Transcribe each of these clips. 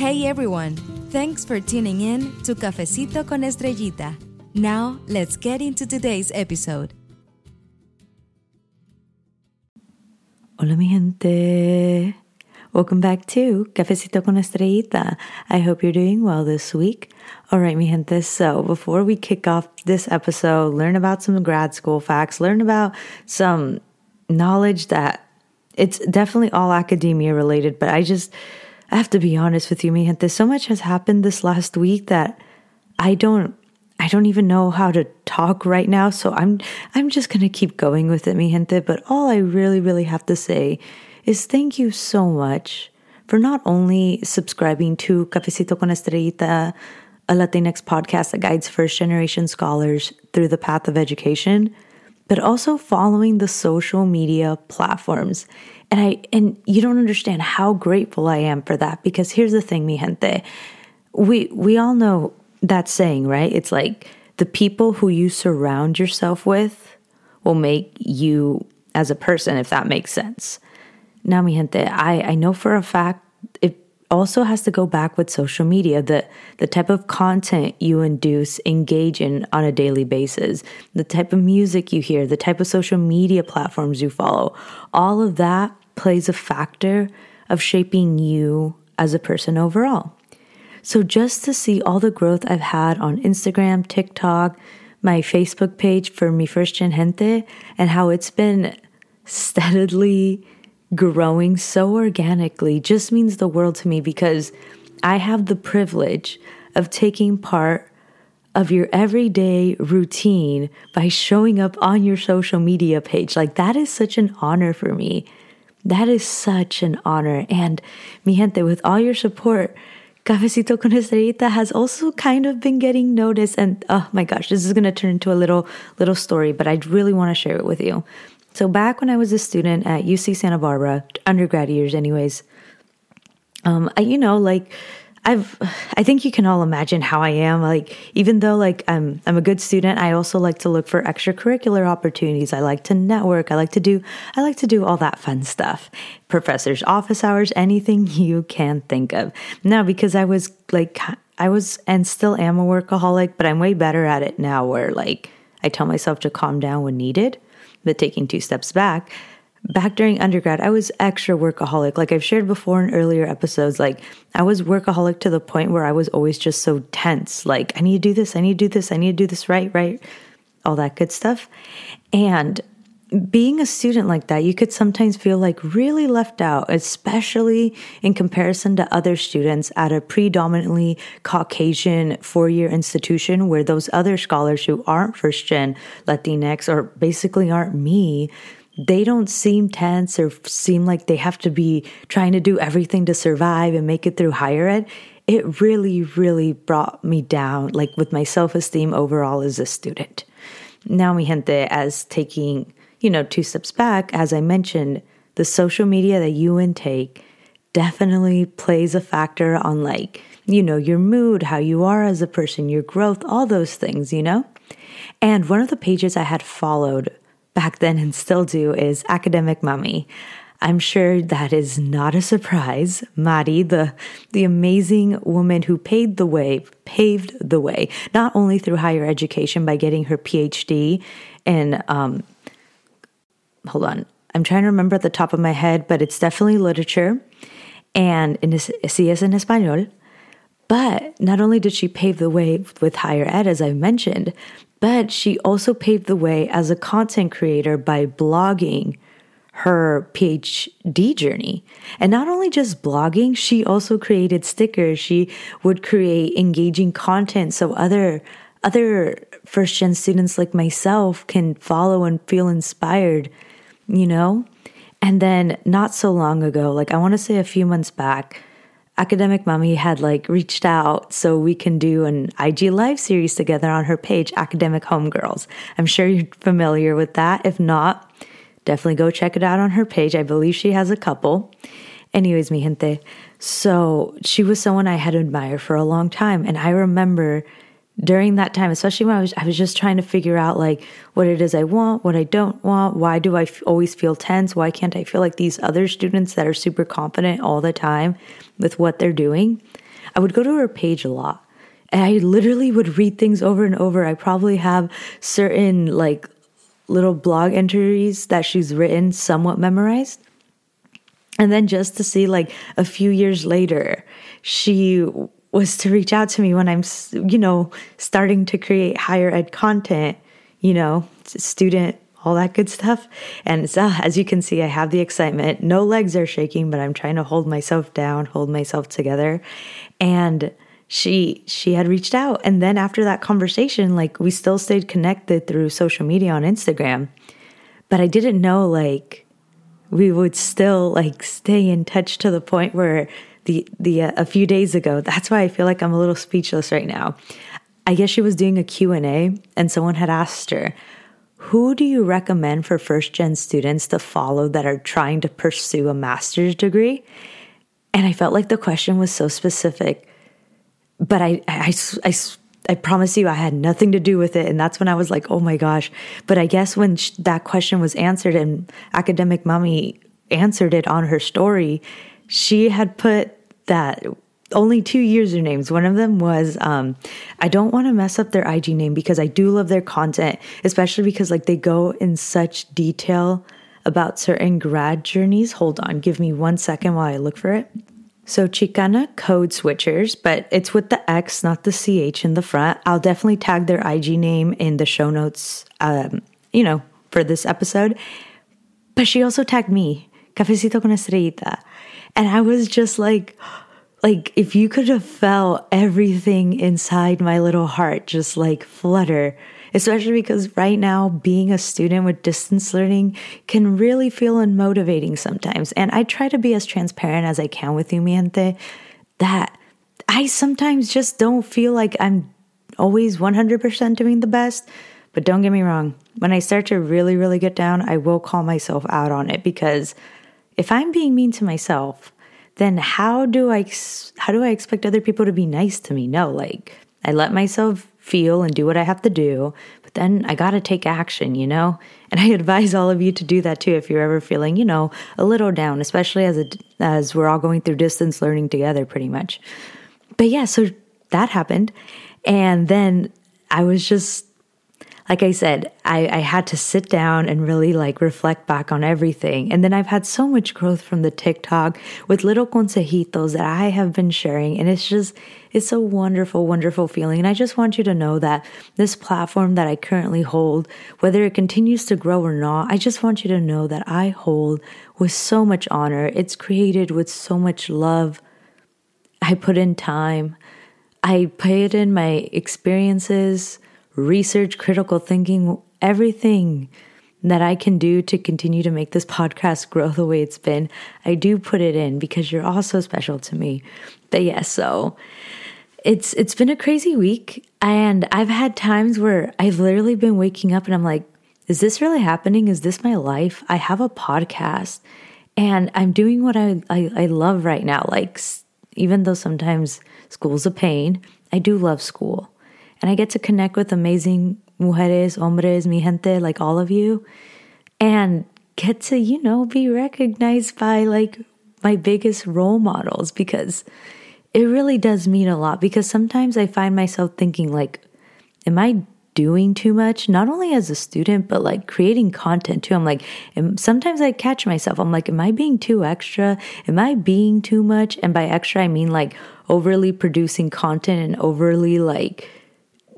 Hey everyone, thanks for tuning in to Cafecito con Estrellita. Now, let's get into today's episode. Hola mi gente. Welcome back to Cafecito con Estrellita. I hope you're doing well this week. All right, mi gente. So, before we kick off this episode, learn about some grad school facts, learn about some knowledge that it's definitely all academia related, but I just I have to be honest with you, mi gente. So much has happened this last week that I don't I don't even know how to talk right now. So I'm I'm just gonna keep going with it, mi gente. But all I really, really have to say is thank you so much for not only subscribing to Cafecito con Estrellita, a Latinx podcast that guides first generation scholars through the path of education, but also following the social media platforms. And I and you don't understand how grateful I am for that because here's the thing, mi gente. We we all know that saying, right? It's like the people who you surround yourself with will make you as a person, if that makes sense. Now, mi gente, I, I know for a fact it also has to go back with social media, the, the type of content you induce, engage in on a daily basis, the type of music you hear, the type of social media platforms you follow. All of that plays a factor of shaping you as a person overall. So just to see all the growth I've had on Instagram, TikTok, my Facebook page for Mi First Gen Gente, and how it's been steadily growing so organically just means the world to me because I have the privilege of taking part of your everyday routine by showing up on your social media page. Like that is such an honor for me. That is such an honor. And mi gente, with all your support, Cafecito con Estrellita has also kind of been getting noticed. And oh my gosh, this is going to turn into a little, little story, but I really want to share it with you. So back when I was a student at UC Santa Barbara, undergrad years, anyways, um, I, you know, like I've, I think you can all imagine how I am. Like, even though like I'm, I'm a good student, I also like to look for extracurricular opportunities. I like to network. I like to do, I like to do all that fun stuff. Professors' office hours, anything you can think of. Now, because I was like, I was and still am a workaholic, but I'm way better at it now where like I tell myself to calm down when needed but taking two steps back, back during undergrad, I was extra workaholic. Like I've shared before in earlier episodes, like I was workaholic to the point where I was always just so tense. Like, I need to do this, I need to do this, I need to do this right, right, all that good stuff. And being a student like that, you could sometimes feel like really left out, especially in comparison to other students at a predominantly Caucasian four year institution where those other scholars who aren't first gen Latinx or basically aren't me, they don't seem tense or seem like they have to be trying to do everything to survive and make it through higher ed. It really, really brought me down, like with my self esteem overall as a student. Now, mi gente, as taking you know, two steps back, as I mentioned, the social media that you intake definitely plays a factor on like, you know, your mood, how you are as a person, your growth, all those things, you know? And one of the pages I had followed back then and still do is Academic Mommy. I'm sure that is not a surprise. Mari, the, the amazing woman who paved the way, paved the way, not only through higher education by getting her PhD in um, hold on. I'm trying to remember at the top of my head, but it's definitely literature and in sí es en español. But not only did she pave the way with higher ed, as I mentioned, but she also paved the way as a content creator by blogging her PhD journey. And not only just blogging, she also created stickers. She would create engaging content so other other first gen students like myself can follow and feel inspired you know? And then not so long ago, like I want to say a few months back, Academic Mommy had like reached out so we can do an IG live series together on her page, Academic Homegirls. I'm sure you're familiar with that. If not, definitely go check it out on her page. I believe she has a couple. Anyways, mi gente. So she was someone I had admired for a long time. And I remember during that time, especially when I was, I was just trying to figure out like what it is I want, what I don't want. Why do I f- always feel tense? Why can't I feel like these other students that are super confident all the time with what they're doing? I would go to her page a lot. And I literally would read things over and over. I probably have certain like little blog entries that she's written somewhat memorized. And then just to see like a few years later, she was to reach out to me when I'm, you know, starting to create higher ed content, you know, student, all that good stuff. And so, as you can see, I have the excitement. No legs are shaking, but I'm trying to hold myself down, hold myself together. And she she had reached out and then after that conversation like we still stayed connected through social media on Instagram but I didn't know like we would still like stay in touch to the point where the the uh, a few days ago that's why I feel like I'm a little speechless right now I guess she was doing a Q&A and someone had asked her who do you recommend for first gen students to follow that are trying to pursue a master's degree and I felt like the question was so specific but I, I, I, I promise you, I had nothing to do with it. And that's when I was like, oh my gosh. But I guess when sh- that question was answered and Academic Mommy answered it on her story, she had put that only two usernames. One of them was um, I don't want to mess up their IG name because I do love their content, especially because like they go in such detail about certain grad journeys. Hold on, give me one second while I look for it. So Chicana Code Switchers, but it's with the X, not the CH in the front. I'll definitely tag their IG name in the show notes, um, you know, for this episode. But she also tagged me, Cafecito con Estrellita. And I was just like, like if you could have felt everything inside my little heart just like flutter especially because right now being a student with distance learning can really feel unmotivating sometimes. And I try to be as transparent as I can with you, miente, that I sometimes just don't feel like I'm always 100% doing the best. But don't get me wrong, when I start to really, really get down, I will call myself out on it because if I'm being mean to myself, then how do I how do I expect other people to be nice to me? No, like I let myself feel and do what I have to do, but then I got to take action, you know? And I advise all of you to do that too if you're ever feeling, you know, a little down, especially as a, as we're all going through distance learning together pretty much. But yeah, so that happened. And then I was just like I said, I, I had to sit down and really like reflect back on everything. And then I've had so much growth from the TikTok with little consejitos that I have been sharing. And it's just, it's a wonderful, wonderful feeling. And I just want you to know that this platform that I currently hold, whether it continues to grow or not, I just want you to know that I hold with so much honor. It's created with so much love. I put in time. I put in my experiences research, critical thinking, everything that I can do to continue to make this podcast grow the way it's been, I do put it in because you're all so special to me. But yeah, so it's it's been a crazy week and I've had times where I've literally been waking up and I'm like, is this really happening? Is this my life? I have a podcast and I'm doing what I, I, I love right now. Like even though sometimes school's a pain, I do love school and I get to connect with amazing mujeres, hombres, mi gente, like all of you, and get to, you know, be recognized by like my biggest role models because it really does mean a lot. Because sometimes I find myself thinking, like, am I doing too much? Not only as a student but like creating content too. I'm like sometimes i catch myself i'm like am i being too extra? Am i being too much? And by extra i mean like overly producing content and overly like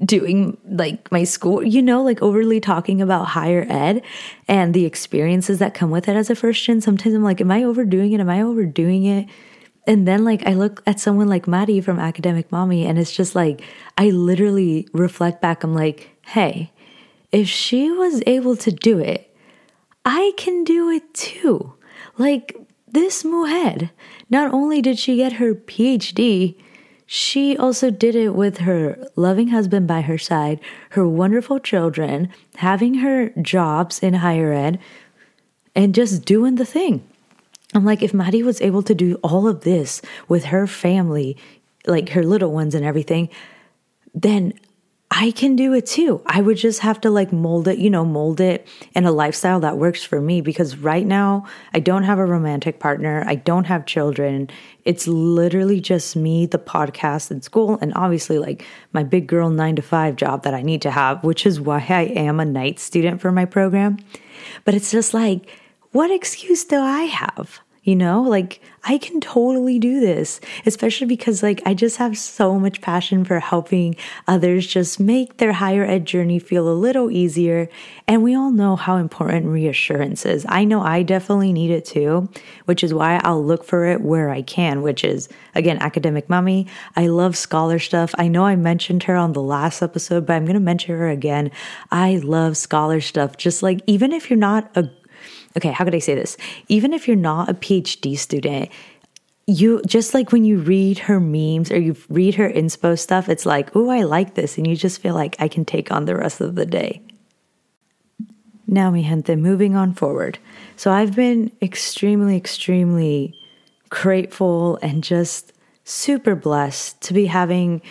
doing like my school, you know, like overly talking about higher ed and the experiences that come with it as a first gen. Sometimes I'm like, am I overdoing it? Am I overdoing it? And then like I look at someone like Maddie from Academic Mommy and it's just like I literally reflect back. I'm like, hey, if she was able to do it, I can do it too. Like this mujer, not only did she get her PhD, she also did it with her loving husband by her side, her wonderful children, having her jobs in higher ed, and just doing the thing. I'm like, if Maddie was able to do all of this with her family, like her little ones and everything, then I can do it too. I would just have to like mold it, you know, mold it in a lifestyle that works for me because right now I don't have a romantic partner. I don't have children. It's literally just me, the podcast and school, and obviously like my big girl nine to five job that I need to have, which is why I am a night student for my program. But it's just like, what excuse do I have? You know, like I can totally do this, especially because like I just have so much passion for helping others just make their higher ed journey feel a little easier. And we all know how important reassurance is. I know I definitely need it too, which is why I'll look for it where I can, which is again, academic mommy. I love scholar stuff. I know I mentioned her on the last episode, but I'm going to mention her again. I love scholar stuff. Just like even if you're not a okay, how could I say this? Even if you're not a PhD student, you just like when you read her memes or you read her inspo stuff, it's like, oh, I like this. And you just feel like I can take on the rest of the day. Now, mi gente, moving on forward. So I've been extremely, extremely grateful and just super blessed to be having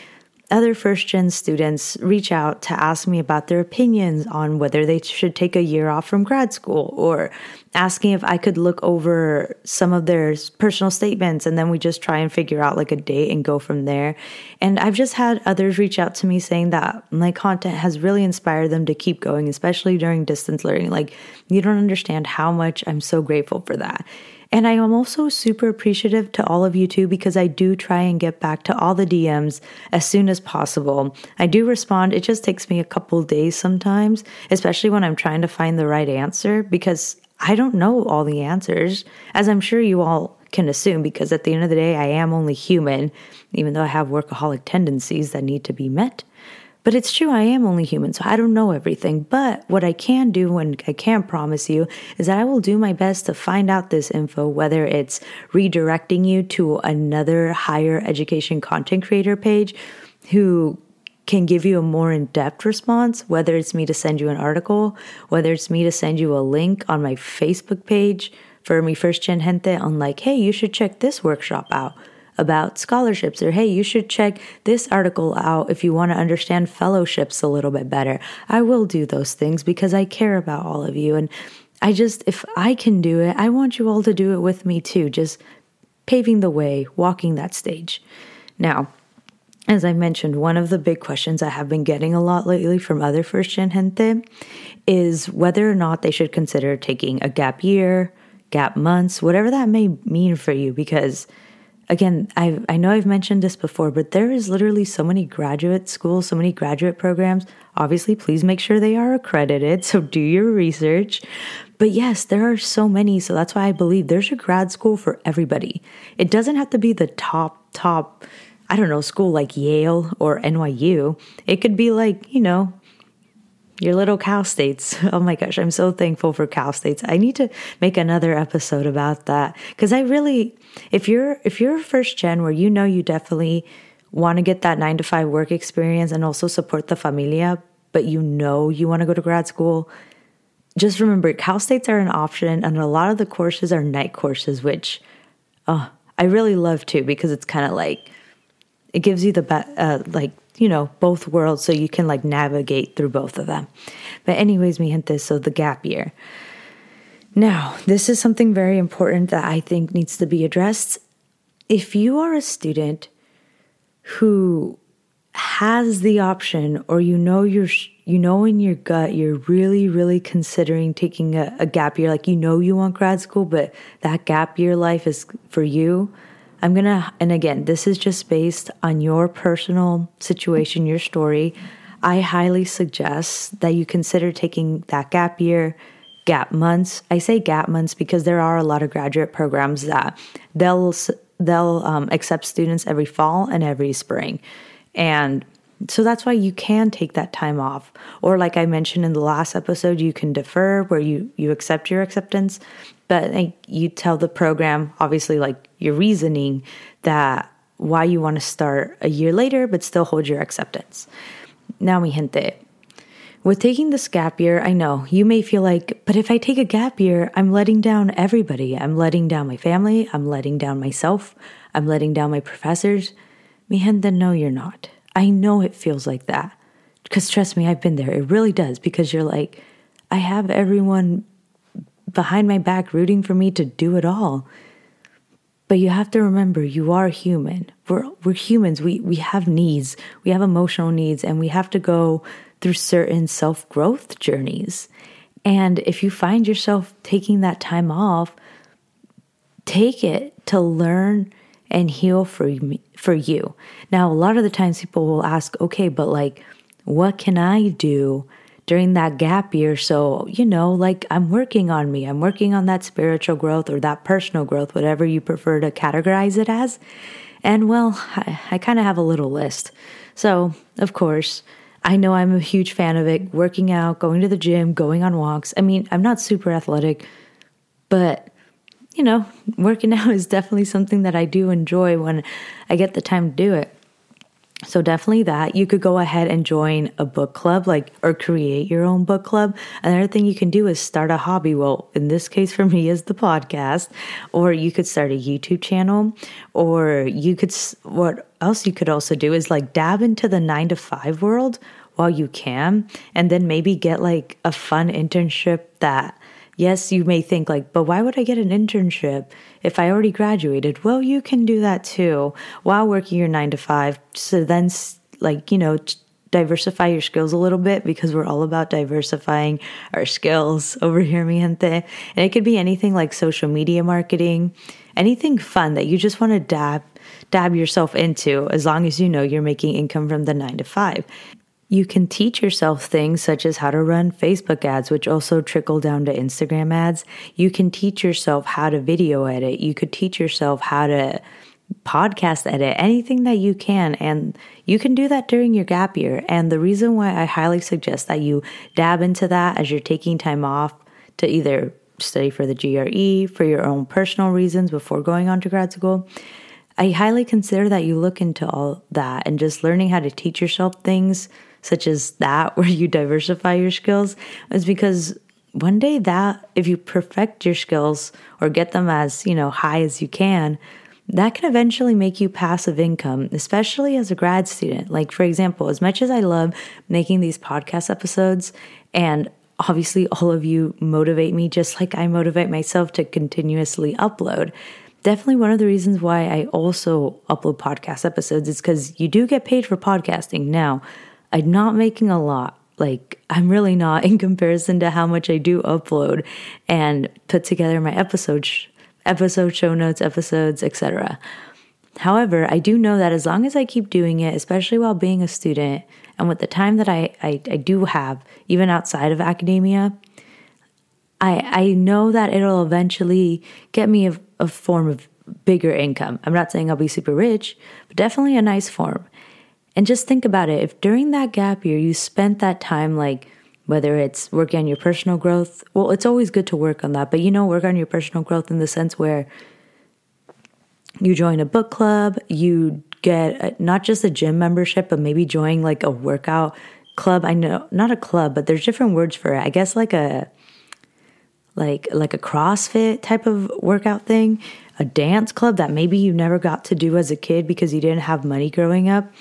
other first gen students reach out to ask me about their opinions on whether they should take a year off from grad school or asking if I could look over some of their personal statements and then we just try and figure out like a date and go from there. And I've just had others reach out to me saying that my content has really inspired them to keep going, especially during distance learning. Like, you don't understand how much I'm so grateful for that. And I am also super appreciative to all of you too, because I do try and get back to all the DMs as soon as possible. I do respond. It just takes me a couple days sometimes, especially when I'm trying to find the right answer, because I don't know all the answers, as I'm sure you all can assume, because at the end of the day, I am only human, even though I have workaholic tendencies that need to be met. But it's true, I am only human, so I don't know everything. But what I can do and I can promise you is that I will do my best to find out this info, whether it's redirecting you to another higher education content creator page who can give you a more in depth response, whether it's me to send you an article, whether it's me to send you a link on my Facebook page for Mi First Gen Gente on like, hey, you should check this workshop out about scholarships or hey, you should check this article out if you want to understand fellowships a little bit better. I will do those things because I care about all of you. And I just, if I can do it, I want you all to do it with me too, just paving the way, walking that stage. Now, as I mentioned, one of the big questions I have been getting a lot lately from other first gen gente is whether or not they should consider taking a gap year, gap months, whatever that may mean for you, because again, I I know I've mentioned this before, but there is literally so many graduate schools, so many graduate programs. Obviously, please make sure they are accredited, so do your research. But yes, there are so many, so that's why I believe there's a grad school for everybody. It doesn't have to be the top top I don't know, school like Yale or NYU. It could be like, you know, your little Cal States. Oh my gosh, I'm so thankful for Cal States. I need to make another episode about that because I really, if you're if you're first gen where you know you definitely want to get that nine to five work experience and also support the familia, but you know you want to go to grad school, just remember Cal States are an option, and a lot of the courses are night courses, which oh, I really love too because it's kind of like it gives you the be- uh, like you know, both worlds so you can like navigate through both of them. But, anyways, mi gente, so the gap year. Now, this is something very important that I think needs to be addressed. If you are a student who has the option or you know you're you know in your gut you're really really considering taking a, a gap year like you know you want grad school but that gap year life is for you I'm going to, and again, this is just based on your personal situation, your story. I highly suggest that you consider taking that gap year, gap months. I say gap months because there are a lot of graduate programs that they'll they'll um, accept students every fall and every spring, and so that's why you can take that time off. Or like I mentioned in the last episode, you can defer where you you accept your acceptance, but like, you tell the program obviously like your reasoning that why you want to start a year later but still hold your acceptance. Now, mi gente, with taking this gap year, I know you may feel like, but if I take a gap year, I'm letting down everybody. I'm letting down my family. I'm letting down myself. I'm letting down my professors. Mi gente, no, you're not. I know it feels like that. because trust me, I've been there. It really does because you're like, I have everyone behind my back rooting for me to do it all. But you have to remember you are human. We're we're humans. We we have needs. We have emotional needs and we have to go through certain self-growth journeys. And if you find yourself taking that time off, take it to learn and heal for me, for you. Now, a lot of the times people will ask, "Okay, but like what can I do during that gap year. So, you know, like I'm working on me, I'm working on that spiritual growth or that personal growth, whatever you prefer to categorize it as. And well, I, I kind of have a little list. So, of course, I know I'm a huge fan of it working out, going to the gym, going on walks. I mean, I'm not super athletic, but you know, working out is definitely something that I do enjoy when I get the time to do it. So definitely that. You could go ahead and join a book club, like, or create your own book club. Another thing you can do is start a hobby. Well, in this case for me is the podcast, or you could start a YouTube channel, or you could, what else you could also do is like dab into the nine to five world while you can, and then maybe get like a fun internship that yes, you may think like, but why would I get an internship if I already graduated? Well, you can do that too while working your nine to five. So then, like, you know, diversify your skills a little bit because we're all about diversifying our skills over here, mi gente. And it could be anything like social media marketing, anything fun that you just want to dab dab yourself into as long as you know you're making income from the 9 to 5. You can teach yourself things such as how to run Facebook ads, which also trickle down to Instagram ads. You can teach yourself how to video edit. You could teach yourself how to podcast edit, anything that you can. And you can do that during your gap year. And the reason why I highly suggest that you dab into that as you're taking time off to either study for the GRE, for your own personal reasons before going on to grad school. I highly consider that you look into all that and just learning how to teach yourself things such as that, where you diversify your skills, is because one day that, if you perfect your skills or get them as, you know, high as you can, that can eventually make you passive income, especially as a grad student. Like, for example, as much as I love making these podcast episodes, and obviously all of you motivate me just like I motivate myself to continuously upload. Definitely one of the reasons why I also upload podcast episodes is because you do get paid for podcasting. Now, I'm not making a lot. Like, I'm really not in comparison to how much I do upload and put together my episode, episode show notes, episodes, etc. However, I do know that as long as I keep doing it, especially while being a student and with the time that I, I, I do have, even outside of academia, I, I know that it'll eventually get me a, a form of bigger income. I'm not saying I'll be super rich, but definitely a nice form. And just think about it. If during that gap year you spent that time, like whether it's working on your personal growth, well, it's always good to work on that, but you know, work on your personal growth in the sense where you join a book club, you get a, not just a gym membership, but maybe join like a workout club. I know, not a club, but there's different words for it. I guess like a, like like a CrossFit type of workout thing, a dance club that maybe you never got to do as a kid because you didn't have money growing up.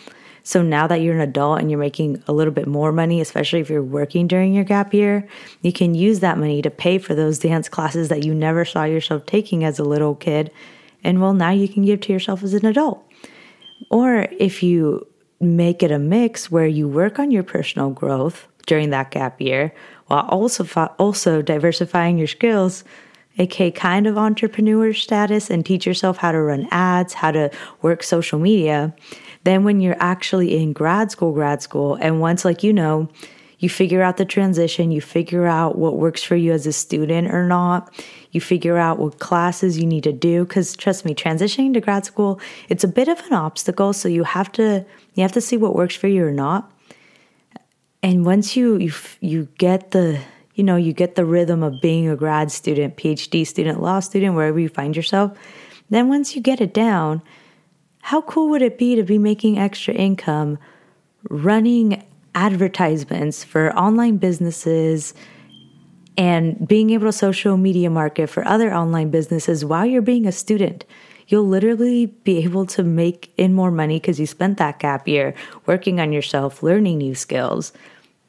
So now that you're an adult and you're making a little bit more money, especially if you're working during your gap year, you can use that money to pay for those dance classes that you never saw yourself taking as a little kid. And well, now you can give to yourself as an adult. Or if you make it a mix where you work on your personal growth during that gap year while also also diversifying your skills, aka kind of entrepreneur status and teach yourself how to run ads, how to work social media, then when you're actually in grad school, grad school, and once like you know, you figure out the transition, you figure out what works for you as a student or not, you figure out what classes you need to do cuz trust me, transitioning to grad school, it's a bit of an obstacle, so you have to you have to see what works for you or not. And once you you you get the you know, you get the rhythm of being a grad student, PhD student, law student, wherever you find yourself, then once you get it down, how cool would it be to be making extra income running advertisements for online businesses and being able to social media market for other online businesses while you're being a student? you'll literally be able to make in more money because you spent that gap year working on yourself, learning new skills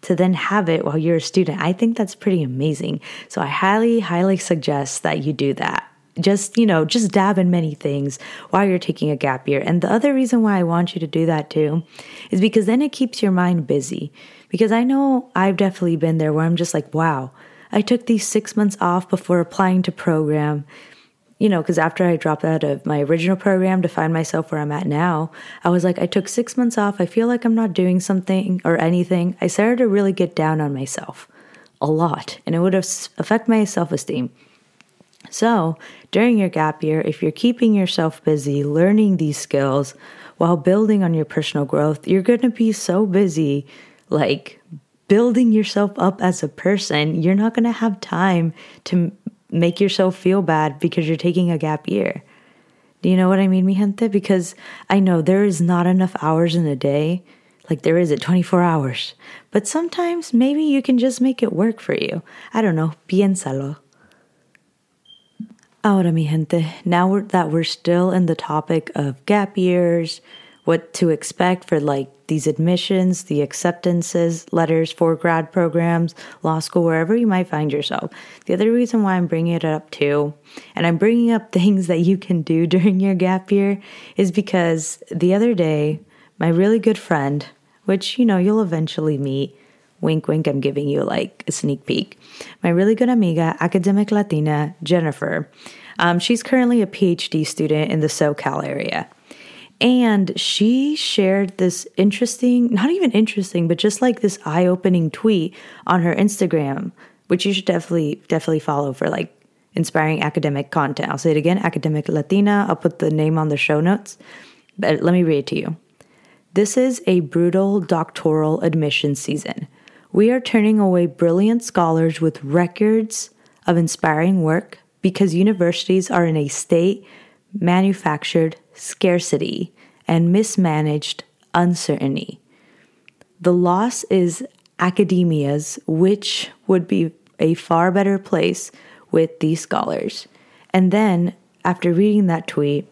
to then have it while you're a student. I think that's pretty amazing. So I highly, highly suggest that you do that. Just, you know, just dab in many things while you're taking a gap year. And the other reason why I want you to do that too is because then it keeps your mind busy. Because I know I've definitely been there where I'm just like, wow, I took these six months off before applying to program you know, because after I dropped out of my original program to find myself where I'm at now, I was like, I took six months off. I feel like I'm not doing something or anything. I started to really get down on myself a lot, and it would affect my self esteem. So, during your gap year, if you're keeping yourself busy learning these skills while building on your personal growth, you're going to be so busy, like building yourself up as a person, you're not going to have time to make yourself feel bad because you're taking a gap year. Do you know what I mean, mi gente? Because I know there is not enough hours in a day. Like there is at 24 hours. But sometimes maybe you can just make it work for you. I don't know. Piénsalo. Ahora, mi gente, now we're, that we're still in the topic of gap years, what to expect for like these admissions, the acceptances, letters for grad programs, law school, wherever you might find yourself. The other reason why I'm bringing it up too, and I'm bringing up things that you can do during your gap year, is because the other day, my really good friend, which you know you'll eventually meet, wink wink, I'm giving you like a sneak peek, my really good amiga, academic Latina, Jennifer. Um, she's currently a PhD student in the SoCal area. And she shared this interesting, not even interesting, but just like this eye opening tweet on her Instagram, which you should definitely, definitely follow for like inspiring academic content. I'll say it again Academic Latina. I'll put the name on the show notes. But let me read it to you. This is a brutal doctoral admission season. We are turning away brilliant scholars with records of inspiring work because universities are in a state manufactured scarcity, and mismanaged uncertainty. The loss is academia's, which would be a far better place with these scholars. And then, after reading that tweet,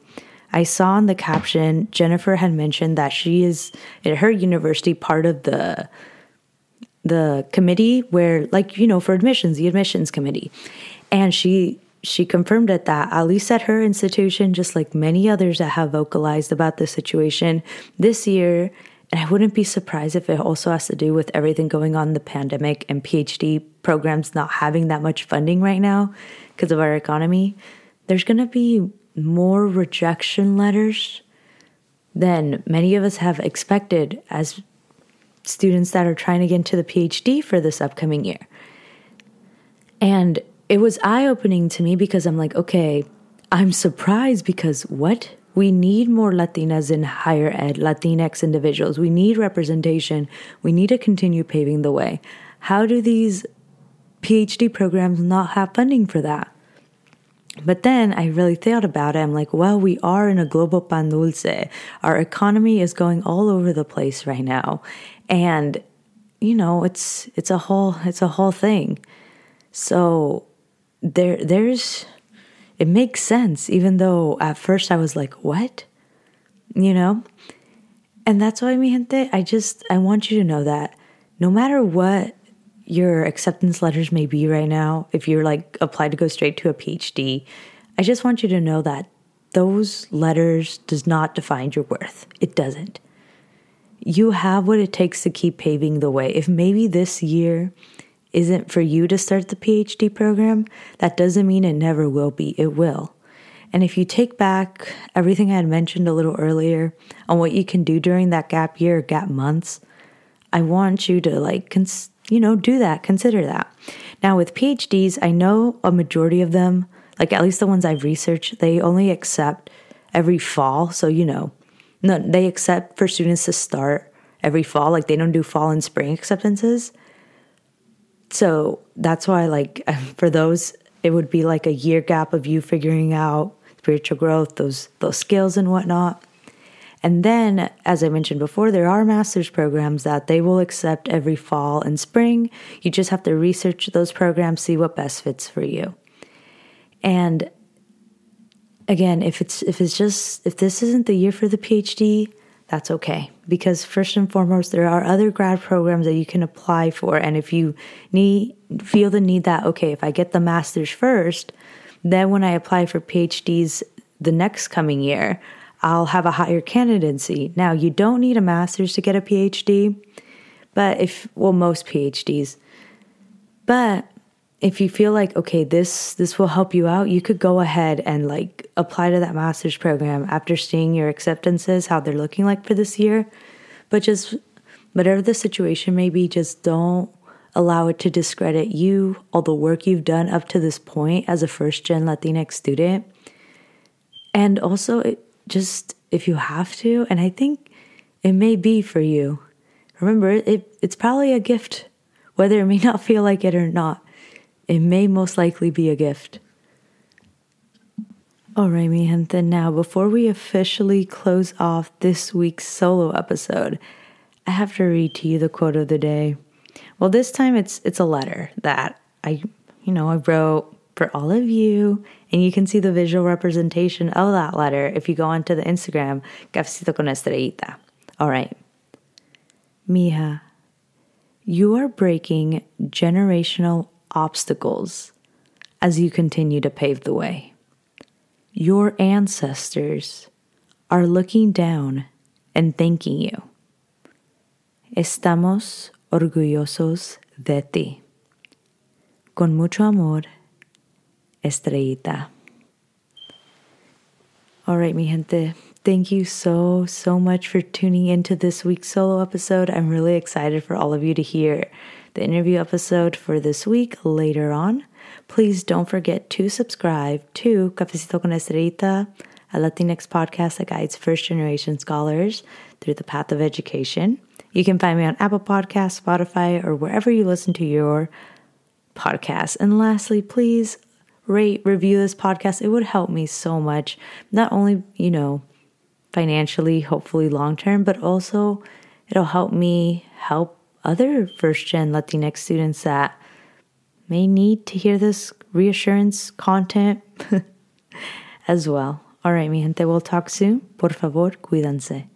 I saw in the caption Jennifer had mentioned that she is at her university part of the the committee where like you know for admissions the admissions committee and she she confirmed that, at least at her institution, just like many others that have vocalized about the situation this year, and I wouldn't be surprised if it also has to do with everything going on the pandemic and PhD programs not having that much funding right now because of our economy. There's going to be more rejection letters than many of us have expected as students that are trying to get into the PhD for this upcoming year. And it was eye opening to me because I'm like, okay, I'm surprised because what? We need more Latinas in higher ed, Latinx individuals. We need representation. We need to continue paving the way. How do these PhD programs not have funding for that? But then I really thought about it. I'm like, well, we are in a global pan dulce. Our economy is going all over the place right now. And, you know, it's it's a whole it's a whole thing. So there there's it makes sense even though at first I was like, "What?" You know? And that's why mi gente, I just I want you to know that no matter what your acceptance letters may be right now, if you're like applied to go straight to a PhD, I just want you to know that those letters does not define your worth. It doesn't. You have what it takes to keep paving the way. If maybe this year isn't for you to start the PhD program, that doesn't mean it never will be. It will. And if you take back everything I had mentioned a little earlier on what you can do during that gap year, gap months, I want you to like, cons- you know, do that, consider that. Now, with PhDs, I know a majority of them, like at least the ones I've researched, they only accept every fall. So, you know, no, they accept for students to start every fall. Like they don't do fall and spring acceptances. So that's why, like, for those, it would be like a year gap of you figuring out spiritual growth, those those skills and whatnot. And then, as I mentioned before, there are master's programs that they will accept every fall and spring. You just have to research those programs, see what best fits for you. And again, if it's if it's just if this isn't the year for the PhD, that's okay. Because first and foremost, there are other grad programs that you can apply for. And if you need feel the need that, okay, if I get the master's first, then when I apply for PhDs the next coming year, I'll have a higher candidacy. Now, you don't need a master's to get a PhD, but if, well, most PhDs. But if you feel like okay this this will help you out you could go ahead and like apply to that master's program after seeing your acceptances how they're looking like for this year. But just whatever the situation may be just don't allow it to discredit you all the work you've done up to this point as a first gen latinx student. And also it just if you have to and i think it may be for you. Remember it it's probably a gift whether it may not feel like it or not it may most likely be a gift. All right, mi gente. Now, before we officially close off this week's solo episode, I have to read to you the quote of the day. Well, this time it's it's a letter that I, you know, I wrote for all of you, and you can see the visual representation of that letter if you go onto the Instagram Cafecito con Estrellita. All right, Mija, you are breaking generational obstacles as you continue to pave the way. Your ancestors are looking down and thanking you. Estamos orgullosos de ti. Con mucho amor, Estrellita. All right, mi gente. Thank you so, so much for tuning into this week's solo episode. I'm really excited for all of you to hear the interview episode for this week later on. Please don't forget to subscribe to Cafecito con Estrellita, a Latinx podcast that guides first generation scholars through the path of education. You can find me on Apple Podcasts, Spotify, or wherever you listen to your podcasts. And lastly, please rate, review this podcast. It would help me so much. Not only, you know, financially, hopefully long term, but also it'll help me help other first gen Latinx students that may need to hear this reassurance content as well. All right, mi gente, we'll talk soon. Por favor, cuídense.